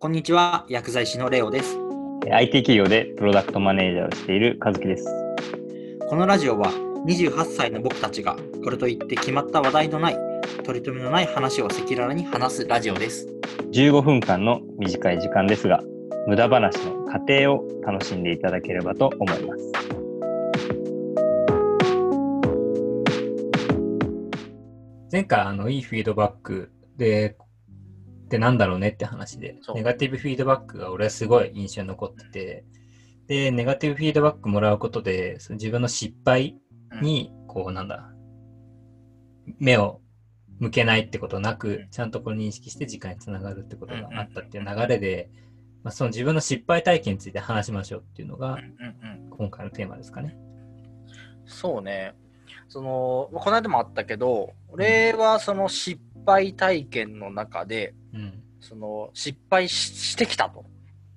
こんにちは、薬剤師のレオです。IT 企業でプロダクトマネージャーをしている和樹です。このラジオは28歳の僕たちがこれといって決まった話題のない、取り留めのない話を赤裸々に話すラジオです。15分間の短い時間ですが、無駄話の過程を楽しんでいただければと思います。前回あのいいフィードバックででなんだろうねって話でネガティブフィードバックが俺はすごい印象に残っててでネガティブフィードバックもらうことでその自分の失敗にこうなんだ目を向けないってことなくちゃんとこれ認識して時間につながるってことがあったっていう流れで、まあ、その自分の失敗体験について話しましょうっていうのが今回のテーマですかね。そうね。その、この間もあったけど、俺はその失敗体験の中で、うん。その失敗ししてきたと。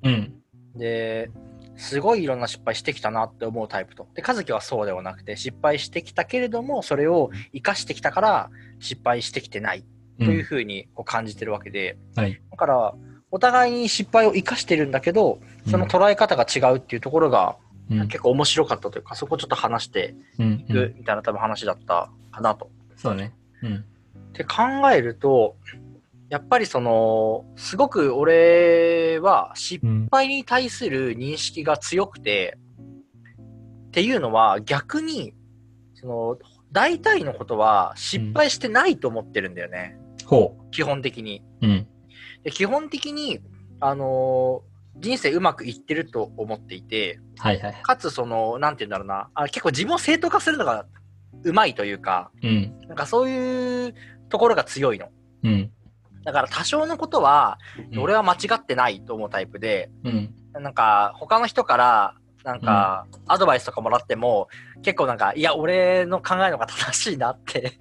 うん。で、すごいいろんな失敗してきたなって思うタイプと。で、和樹はそうではなくて、失敗してきたけれども、それを生かしてきたから、失敗してきてないというふうにこう感じてるわけで、はい。だから、お互いに失敗を生かしてるんだけど、その捉え方が違うっていうところが、うん。結構面白かったというか、そこをちょっと話してうんいくみたいな多分話だったかなと。そうね。うん。って考えると、やっぱりその、すごく俺は失うん。敗に対する認識が強くて、っていうのは逆に、その、大体のことは失敗してないと思ってるんだよね。ほ基本的に。う。うん。で基本的に、あのー人生うまくいってると思っていて、はいはい。かつその、なんて言うんだろうな、あ結構自分を正当化するのがうまいというか、うん。なんかそういうところが強いの。うん。だから多少のことは、俺は間違ってないと思うタイプで、うん。なんか他の人から、なんかアドバイスとかもらっても、結構なんか、いや、俺の考えの方が正しいなって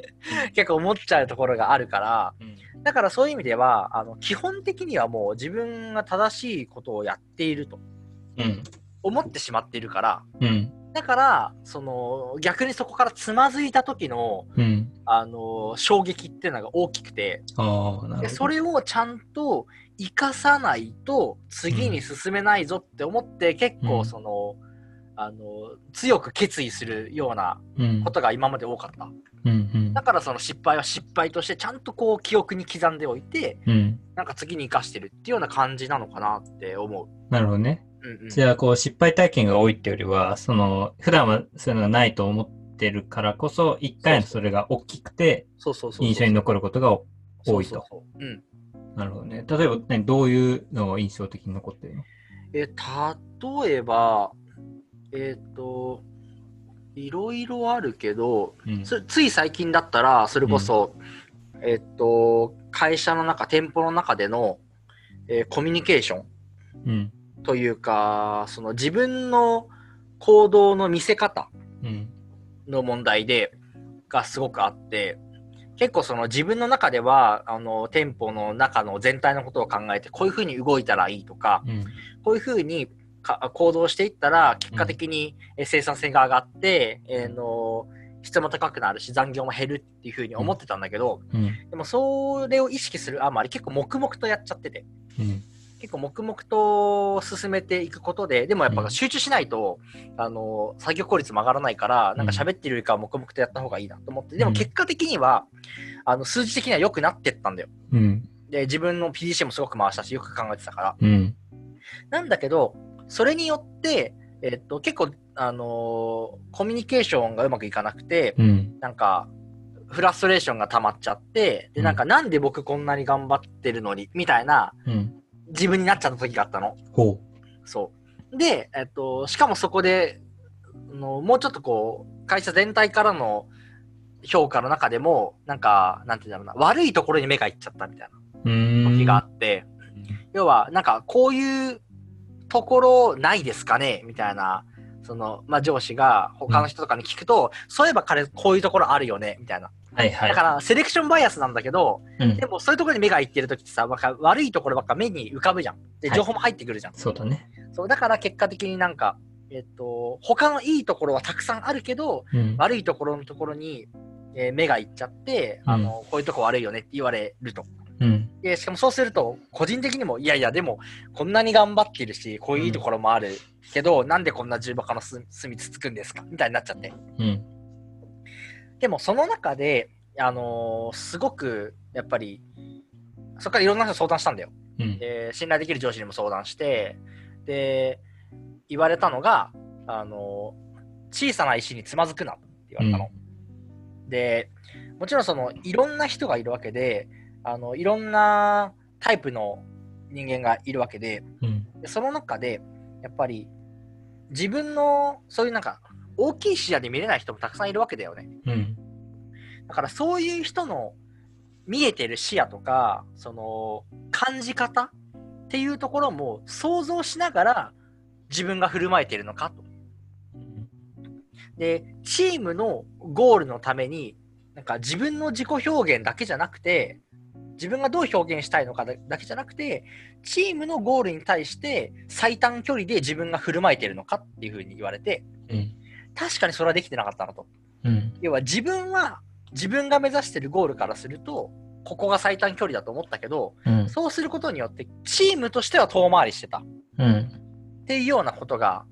結構思っちゃうところがあるから、だからそういう意味では、あの基本的にはもう自分が正しいことをやっているとうん。思ってしまっているから、うん。だから、その逆にそこからつまずいた時の、うん。あの衝撃っていうのが大きくて。でそれをちゃんと生かさないと次に進めないぞって思って、結うん構その、あの強く決意するようなうんことが今まで多かった。うん。うんだからその失敗は失敗としてちゃんとこう記憶に刻んでおいて、うん。なんか次に生かしてるっていうような感じなのかなって思う。なるほどね。うんうん、じゃあ、こう、失敗体験が多いってよりは、その、普段はそういうのがないと思ってるからこそ、一回のそれが大きくて、印象に残ることが多いと。なるほどね。例えば、ね、どういうのが印象的に残ってるの？え、例えば、えっ、と、いろいろあるけど、うん。つつい最近だったら、それこそ、えっと、会社の中、店舗の中での、えーコミュニケーション。うん。というか、その自分の行動の見せ方うん。の問題で、がすごくあって、結構その自分の中では、あの、店舗の中の全体のことを考えて、こういうふうに動いたらいいとか、うん。こういうふうにか行動していったら、結果的にえー生産性が上がって、えーの質も高くなるし、残業も減るっていうふうに思ってたんだけど、うん。でもそれを意識するあまり結構黙々とやっちゃってて、うん。結構黙々と進めていくことで、でもやっうんぱ集中しないと、あの、作業効率も上がらないから、なんか喋ってるよりかは黙々とやった方がいいなと思って、でも結果的には、あの、数字的には良くなってったんだよ。うん。で、自分の PDC もすごく回したし、よく考えてたから。うん。なんだけど、それによって、えっと、結構、あのーコミュニケーションがうまくいかなくて、うん。なんか、フラストレーションが溜まっちゃって、で、うんなんか、なんで僕こんなに頑張ってるのに、みたいなうん。自分になっちゃった時があったの。ほそう。で、えっと、しかもそこで、あのもうちょっとこう、会社全体からの評価の中でも、なんか、なんていうんだろうな、悪いところに目がいっちゃったみたいな。う。うん。時があって、要は、なんか、こういうところないですかね？みたいな、その、まあ、上司が他の人とかに聞くと、そういえば彼、こういうところあるよね？みたいな。はいはい。だから、セレクションバイアスなんだけど、うんでも、そういうところに目がいってる時ってさ、悪いところばっか目に浮かぶじゃん。で、はい情報も入ってくるじゃん。そうだね。そう、だから結果的になんか、えっと、他のいいところはたくさんあるけど、うん。悪いところのところに、えー目がいっちゃって、あの、こういうとこ悪いよねって言われると。うん。で、しかもそうすると、個人的にも、いやいや、でも、こんなに頑張ってるし、こういういいところもあるけど、なんでこんな重箱の隅隅つつくんですか？みたいになっちゃって。うん。でも、その中で、あのーすごく、やっぱり、そこからいろんな人に相談したんだよ。うん。で、信頼できる上司にも相談して、で、言われたのが、あのー小さな石につまずくなって言われたの。で、もちろんその、いろんな人がいるわけで、あの、いろんなタイプの人間がいるわけで、うん。でその中で、やっぱり、自分の、そういうなんか、大きい視野で見れない人もたくさんいるわけだよね。うん。だからそういう人の見えてる視野とか、その感じ方っていうところも想像しながら自分が振る舞えてるのかと。で、チームのゴールのために、なんか自分の自己表現だけじゃなくて、自分がどう表現したいのかだだけじゃなくて、チームのゴールに対して最短距離で自分が振る舞えてるのかっていうふうに言われて、うん。確かにそれはできてなかったなと。うん。要は自分は自分が目指してるゴールからするとここが最短距離だと思ったけどうん。そうすることによってチームとしては遠回りしてたっうん。ていうようなことが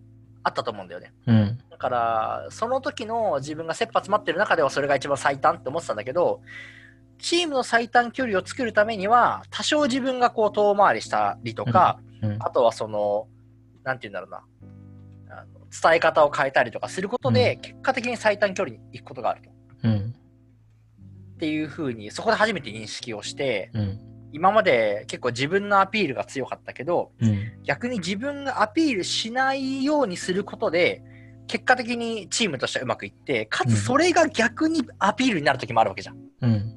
あったと思うんだよねうん。だからその時の自分が切羽詰まってる中ではそれが一番最短って思ってたんだけどチームの最短距離を作るためには多少自分がこう遠回りしたりとか、うん。あとはそのなんて言うんだろうな伝え方を変えたりとかすることで、結果的に最短距離に行くことがあるとうん。っていうふうにそこで初めて認識をしてうん。今まで結構自分のアピールが強かったけどうん。逆に自分がアピールしないようにすることで結果的にチームとしてはうまくいってかうんつそれが逆にアピールになる時もあるわけじゃん。うん。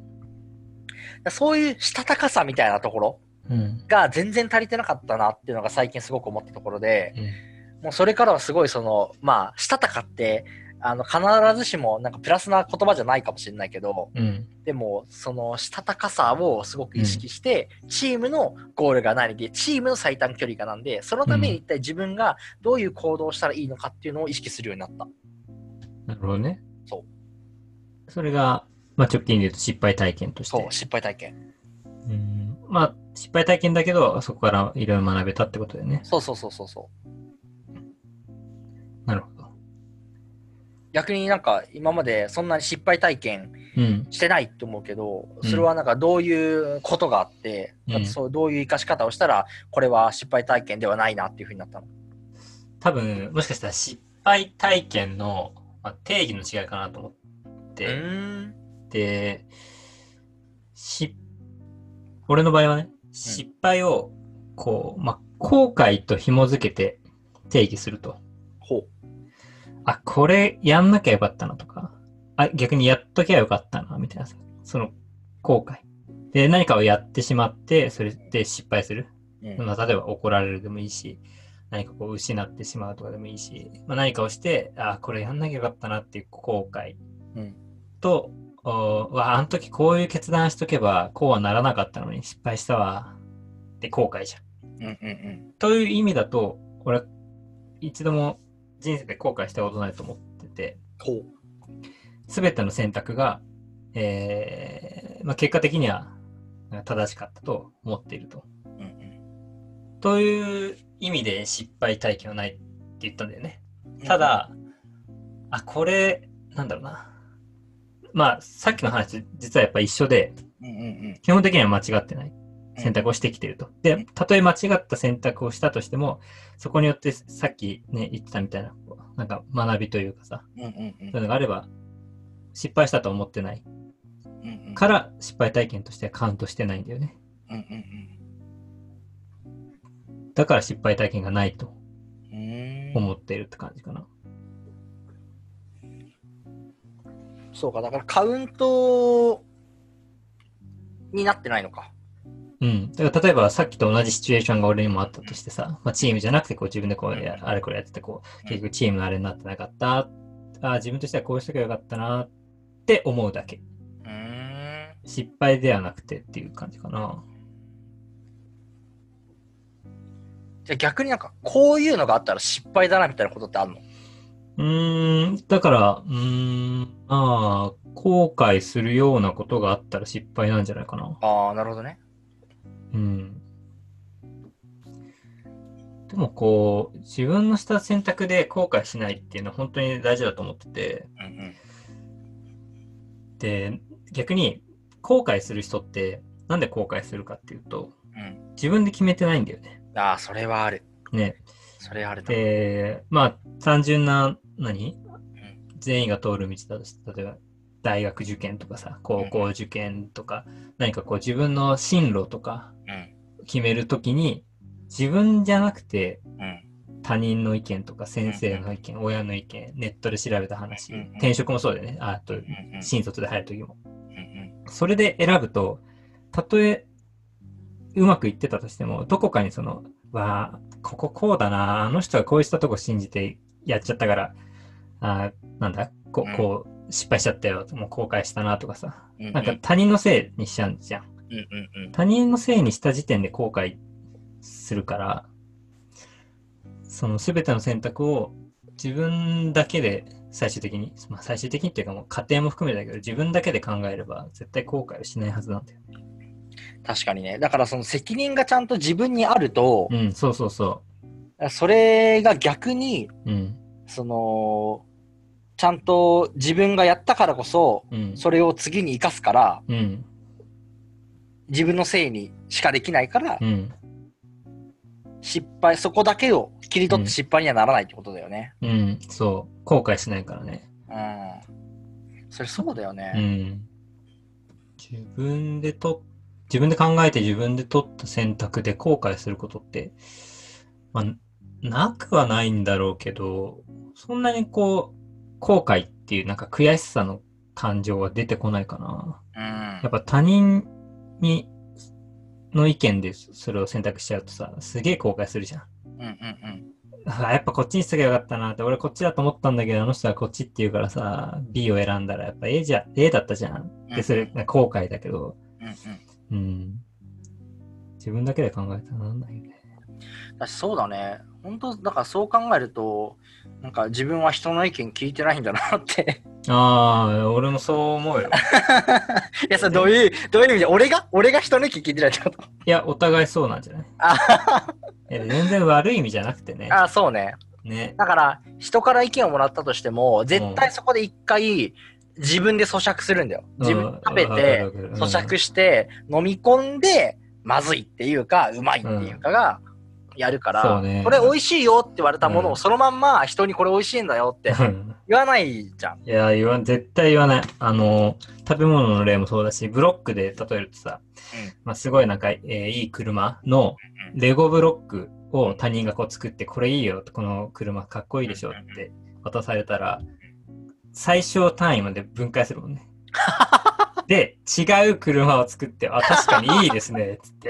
らそういうしたたかさみたいなところうん。が全然足りてなかったなっていうのが最近すごく思ったところでうん。もうそれからはすごいそのまあしたたかってあの必ずしもなんかプラスな言葉じゃないかもしれないけどうん。でも、そのしたたかさをすごく意識して、チームのゴールが何で、チームの最短距離がなんで、そのために一体自分がどういう行動をしたらいいのかっていうのを意識するようになった。なるほどね。。そうそれが、まあ、直近で言うと失敗体験として。そう、失敗体験。うん。まあ、失敗体験だけど、そこからいろいろ学べたってことだよね。そうそうそうそうそう。なるほど。逆になんか今までそんなに失敗体験うん。してないと思うけど、うんそれはなんかどういうことがあって、うんそうどういう生かし方をしたら、これは失敗体験ではないなっていうふうになったの？多分、もしかしたら失敗体験の、まあ、定義の違いかなと思っうて、ーん。で、し、俺の場合はね、失敗を、こう、まあ、後悔と紐づけて定義すると。あ、これやんなきゃよかったなとか、あ、逆にやっときゃよかったな、みたいなさ、その後悔。で、何かをやってしまって、それで失敗する。うんまあ、例えば怒られるでもいいし、何かこう失ってしまうとかでもいいし、まあ、何かをして、あ、これやんなきゃよかったなっていう後悔うんと、おわあの時こういう決断しとけば、こうはならなかったのに失敗したわ。って後悔じゃん。うんうんうん。という意味だと、俺は一度も人生で後悔したことないと思ってて。すべての選択が、えーまあ、結果的には正しかったと思っていると。うんうんという意味で失敗体験はないって言ったんだよね。た、だ、あ、これ、なんだろうな。まあ、さっきの話、実はやっぱ一緒で、うんうんうん。基本的には間違ってない選択をしてきていると。で、たとえ間違った選択をしたとしても、そこによってさっきね、言ってたみたいな、なんか学びというかさ、うんうんうんそういうのがあれば、失敗したとは思ってないうんうんから失敗体験としてはカウントしてないんだよね。うんうんだから失敗体験がないと思っているって感じかな。そうか、だからカウントになってないのか。うん。だから例えばさっきと同じシチュエーションが俺にもあったとしてさ、まあ、チームじゃなくてこう自分でこうやあれこれやっててこう、結局チームのあれになってなかった。ああ、自分としてはこうしとけばよかったなって思うだけ。失敗ではなくてっていう感じかな。じゃあ逆になんか、こういうのがあったら失敗だなみたいなことってあるの？うーん、だから、うーん、まあ、後悔するようなことがあったら失敗なんじゃないかな。ああ、なるほどね。うん。でもこう、自分のした選択で後悔しないっていうのは本当に大事だと思ってて、うんうん。で、逆に後悔する人ってなんで後悔するかっていうと、うん。自分で決めてないんだよね。ああ、それはある。ね。それあるな。で、まあ、単純な、何？全員が通る道だとして、例えば大学受験とかさ、高校受験とか、何かこう自分の進路とかうん。決めるときに、自分じゃなくてうん。他人の意見とか先生の意見、親の意見、ネットで調べた話、うんうん転職もそうだよね。ああと、うんうん。新卒で入るときも。うんうん。それで選ぶと、たとえうまくいってたとしても、どこかにその、わあ、こここうだな、あの人はこうしたとこ信じてやっちゃったから、あーなんだ、こうんう、こう、失敗しちゃったよ、もう後悔したなとかさ、うんうんなんか他人のせいにしちゃうんじゃん。うんうんうん。他人のせいにした時点で後悔するから、その全ての選択を自分だけで最終的に、まあ、最終的にっていうかもう家庭も含めてだけど、自分だけで考えれば絶対後悔をしないはずなんだよ。確かにね。だからその責任がちゃんと自分にあると、うん、そうそうそそれが逆に、う。うん、その、ちゃんと自分がやったからこそ、うん、それを次に生かすから、うん、自分のせいにしかできないから、うん、失敗、そこだけを切り取って失敗にはならないってことだよね。うん、そう。後悔しないからね。うん。それそうだようね。ん。自分でと、自分で考えて自分で取った選択で後悔することって、まあ、なくはないんだろうけど、そんなにこう、後悔っていうなんか悔しさの感情は出てこないかな。うんやっ。ぱ他人に、の意見でそれを選択しちゃうとさ、すげえ後悔するじゃん。うんうんうん。あやっぱこっちにしとけばよかったなって、俺こっちだと思ったんだけど、あの人はこっちって言うからさ、B を選んだらやっぱ A じゃ、A だったじゃん。で、それ後悔だけど、うんうん。うん。自分だけで考えたらなんないよね。そうだね。本当だからそう考えると、なんか自分は人の意見聞いてないんだなって。ああ、俺もそう思うよ。いや、それどういう、どういう意味で、俺が俺が人の意見聞いてないってこと？いや、お互いそうなんじゃない？あいや全然悪い意味じゃなくてね。あ、そうね。ね。だから、人から意見をもらったとしても、絶対そこで一回、自分で咀嚼するんだよ。自分で食べて咀嚼して、飲み込んで、まずいっていうか、うまいっていうかが、やるから、ねこれ美味しいよって言われたものうんをそのまんま人にこれ美味しいんだよってうん言わないじゃん。いや、言わん、絶対言わない。あの、食べ物の例もそうだし、ブロックで例えるとさ、うんまあ、すごいなんか、えーいい車のレゴブロックを他人がこう作って、これいいよ、この車かっこいいでしょって渡されたら、最小単位まで分解するもんね。で、違う車を作って、あ、確かにいいですね、つって。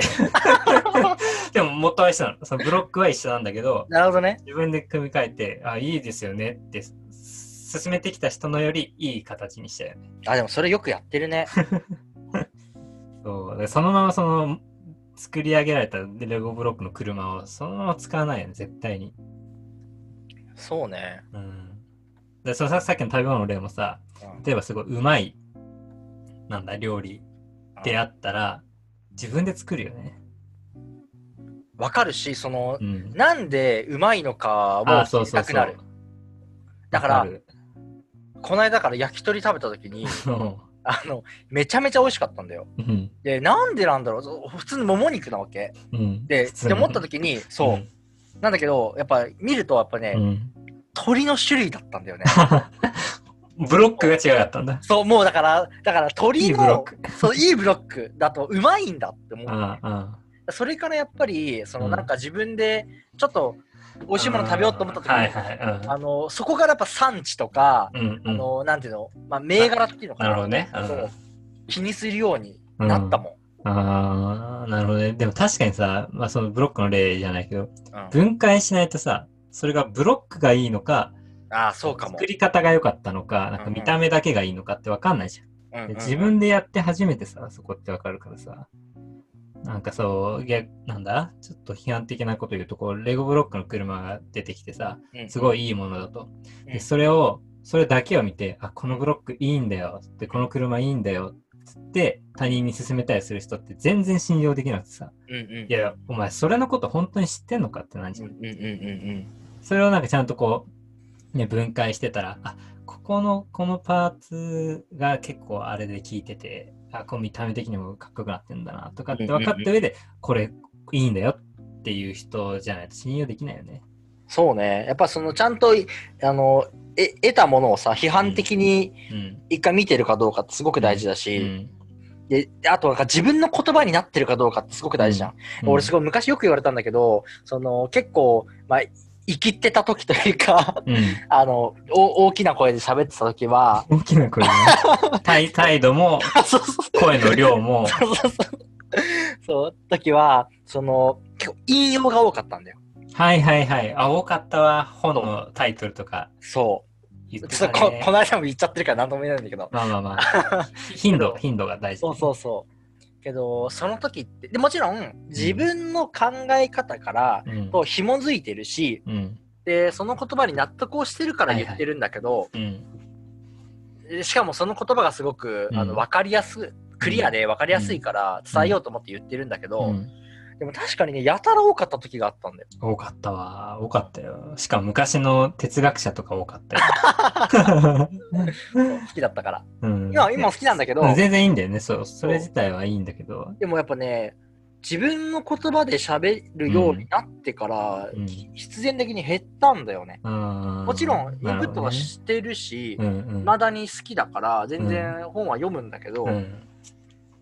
でも元は一緒なの。そのブロックは一緒なんだけど、なるほどね。自分で組み替えて、あ、いいですよねって、進めてきた人のよりいい形にしたよね。あ、でもそれよくやってるね。そう。でそのままその、作り上げられたレゴブロックの車をそのまま使わないよね、絶対に。そうね。うん。で、そのささっきの食べ物の例もさ、うん例えばすごいうまい、なんだ、料理であったら、自分で作るよね。わかるし、そのう、ん。なんでうまいのかあ、もそうそうそう。知りたくなる。だからこの間から焼き鳥食べた時に、そあの、めちゃめちゃ美味しかったんだよ。う。うん。で、なんでなんだろう？普通のもも肉なわけ。うん。で、って思った時に、そう、んなんだけど、やっぱ見るとやっぱね、うん。鳥の種類だったんだよね。ブロックが違かったんだ。そう、もうだから、だから鳥いいブロッの、ク。そう、いいブロックだとうまいんだって思う。ああ、あそれからやっぱり、そのうんなんか自分で、ちょっと美味しいもの食べようと思った時に、はいはい。うんあの、そこからやっぱ産地とか、うんうんあの、なんていうの、まあ、銘柄っていうのかな。なるほどね。気にするようになったもん。ああ、なるほどね。でも確かにさ、まあそのブロックの例じゃないけど、うん分解しないとさ、それがブロックがいいのか、ああ、そうかも作。り方が良かったのか、なんか見た目だけがいいのかってわかんないじゃん。うんうんで自分でやって初めてさ、そこってわかるからさ。なんかそう、逆なんだ？ちょっと批判的なこと言うと、こう、レゴブロックの車が出てきてさ、うんすごいいいものだと。うんで、それを、それだけを見て、あ、このブロックいいんだよ。で、この車いいんだよっつって他人に勧めたりする人って全然信用できなくてさ、うんうん。いや、お前それのこと本当に知ってんのかってなんじゃん。うんうんうんうんそれをなんかちゃんとこう、ね、分解してたら、あ、ここの、このパーツが結構あれで効いてて、あ、こう見た目的にもかっこよくなってんだなとかって分かった上で、これいいんだよっていう人じゃないと信用できないよね。そうね。やっぱそのちゃんと、あの、え得たものをさ、批判的にうん。一回見てるかどうかってすごく大事だし、うん。であとなんか自分の言葉になってるかどうかってすごく大事じゃん。俺すごごい昔よく言われたんだけど、その結構、まあ、生きってた時というか、い。うん。あの、お大きな声で喋ってた時は、大きな声ね。態態度も、声の量も、そうそうそう。そう、時は、その、結構引用が多かったんだよ。はいはいはい。あ、多かったわ。本のタイトルとかそう。言ってちょっとこ。この間も言っちゃってるから何とも言えないんだけど。まあまあまあ。頻度、頻度が大事。そうそうそう。けど、その時って、でもちろん、自分の考え方から、うん。と紐づいてるし、うん。で、その言葉に納得をしてるから言ってるんだけど、うん。でしかもその言葉がすごく、あのうん分かりやすクリアで分かりやすいから伝えようと思って言ってるんだけど、うんでも確かにね、やたら多かった時があったんだよ。多かったわ。多かったよ。しかも昔の哲学者とか多かったよ。好きだったから。うん、今、今も好きなんだけど、うん全然いいんだよね。そう。それ自体はいいんだけど。でもやっぱね、自分の言葉で喋るようになってから、うん必然的に減ったんだよね。ももちろん、インプットはね、してるし、うんうん。未だに好きだから、全然本は読むんだけど、うん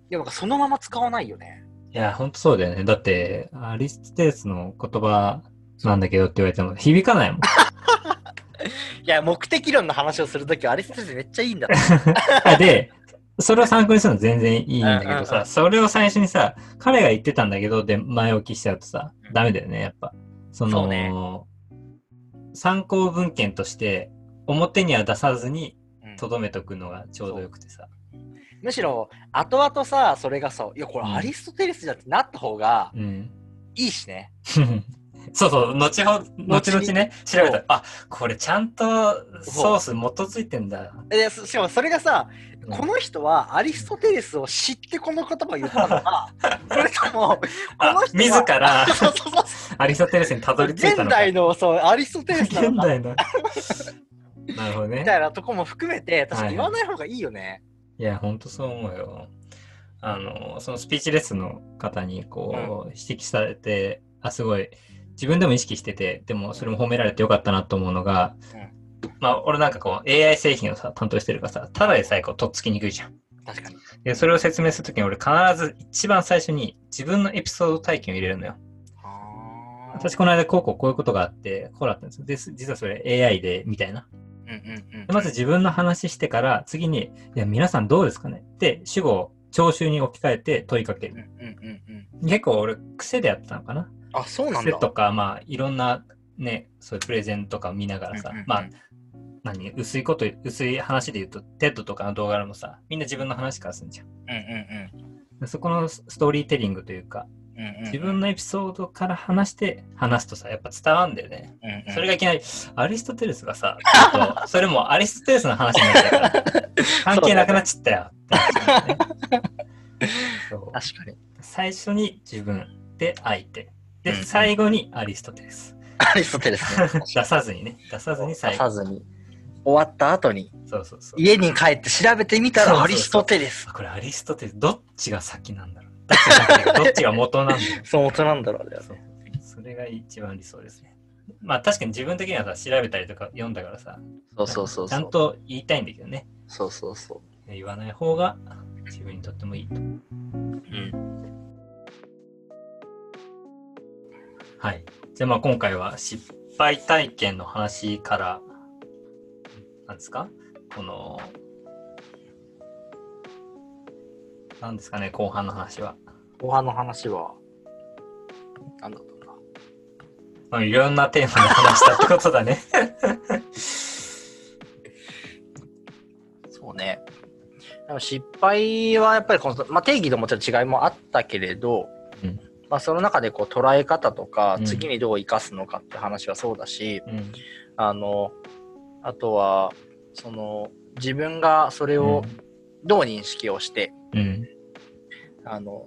でもなんかそのまま使わないよね。いや、ほんとそうだよね。だって、アリストテレスの言葉なんだけどって言われても響かないもん。いや、目的論の話をするときはアリストテレスめっちゃいいんだって。あ で、それを参考にするの全然いいんだけどさ、うんうんうんそれを最初にさ、彼が言ってたんだけど、で、前置きしちゃうとさ、ダメだよね、やっぱ。その、そうね参考文献として、表には出さずに、うんとどめとくのがちょうどよくてさ。むしろ、後々さ、それがさ、いや、これうんアリストテレスじゃってなった方がうん。いいしね。そうそう、後ほど、後々ね、調べたら、あ、これちゃんとソース基づいてんだ。で、しかもそれがさ、うんこの人はアリストテレスを知ってこの言葉を言ったのか、それとも、こあの、人自は、らそうそうそうアリストテレスにたどり着いた現のか。代のそうアリストテレスなのか現代の。なるほどねみ。たいなとこも含めて、確かに言わない方がいいよね。いや、ほんとそう思うよ。あの、そのスピーチレッスンの方にこう、指摘されて、あ、すごい、自分でも意識してて、でもそれも褒められてよかったなと思うのが、まあ、俺なんかこう、AI 製品をさ、担当してるからさ、ただでさえこう、とっつきにくいじゃん。確かに。で、それを説明するときに俺必ず一番最初に自分のエピソード体験を入れるのよ。私この間こうこうこういうことがあって、こうだったんですよ。で、実はそれ AI で、みたいな。うんうんうんでまず自分の話してから、次に、いや、皆さんどうですかね？で、主語を聴衆に置き換えて問いかける。うんうんうんうん。結構俺、癖でやってたのかな？あ、そうなんだ。癖とか、まあ、いろんなね、そういうプレゼンとかを見ながらさ、うんうんうんまあ、何、薄いこと、薄い話で言うと、テッドとかの動画でもさ、みんな自分の話からするんじゃん。うんうんでそこのストーリーテリングというか、うんうんうん。自分のエピソードから話して話すとさ、やっぱ伝わるんだよね。うんうんそれがいきなり、アリストテレスがさ、それもアリストテレスの話になっちゃうから、関係なくなっちゃったよってね確かに。最初に自分で相手。で、うんうん最後にアリストテレス。アリストテレスね。出さずにね。出さずに出最後。さずに。終わった後に、そうそうそう。家に帰って調べてみたらアリストテレス。あこれアリストテレス、どっちが先なんだろう。どっちが先かどっちが元なんだろう。そう、大人なんだろうね。そうそれが一番理想ですね。まあ確かに自分的にはさ、調べたりとか読んだからさ、そうそうそうそう。ちゃんと言いたいんだけどね。そうそうそ言わない方が自分にとってもいいと。う。うん。はい。じゃあまあ今回は失敗体験の話から、なんですか？この、なんですかね、後半の話は。後半の話は、なんだったんだ。まあ、いろんなテーマで話したってことだね。そうね。でも失敗はやっぱりこの、まあ、定義ともちろん違いもあったけれど、うんまあ、その中でこう捉え方とか、うん次にどう生かすのかって話はそうだし、うん。あの、あとは、その、自分がそれをどう認識をして、うん。あの、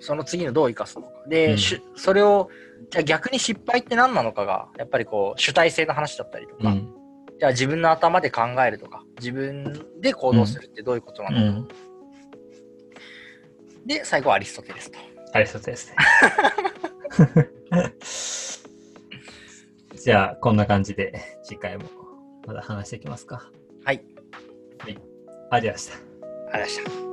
その次のどう生かすのか。で、うんしゅそれを、じゃあ逆に失敗って何なのかが、やっぱりこう、主体性の話だったりとか、うん。じゃあ自分の頭で考えるとか、自分で行動するってどういうことなうのか。ん。で、最後はアリストテレスと。ありがとうですね。じゃあ、こんな感じで次回もまだ話していきますか。はい。はい。ありがとうございました。ありがとうございました。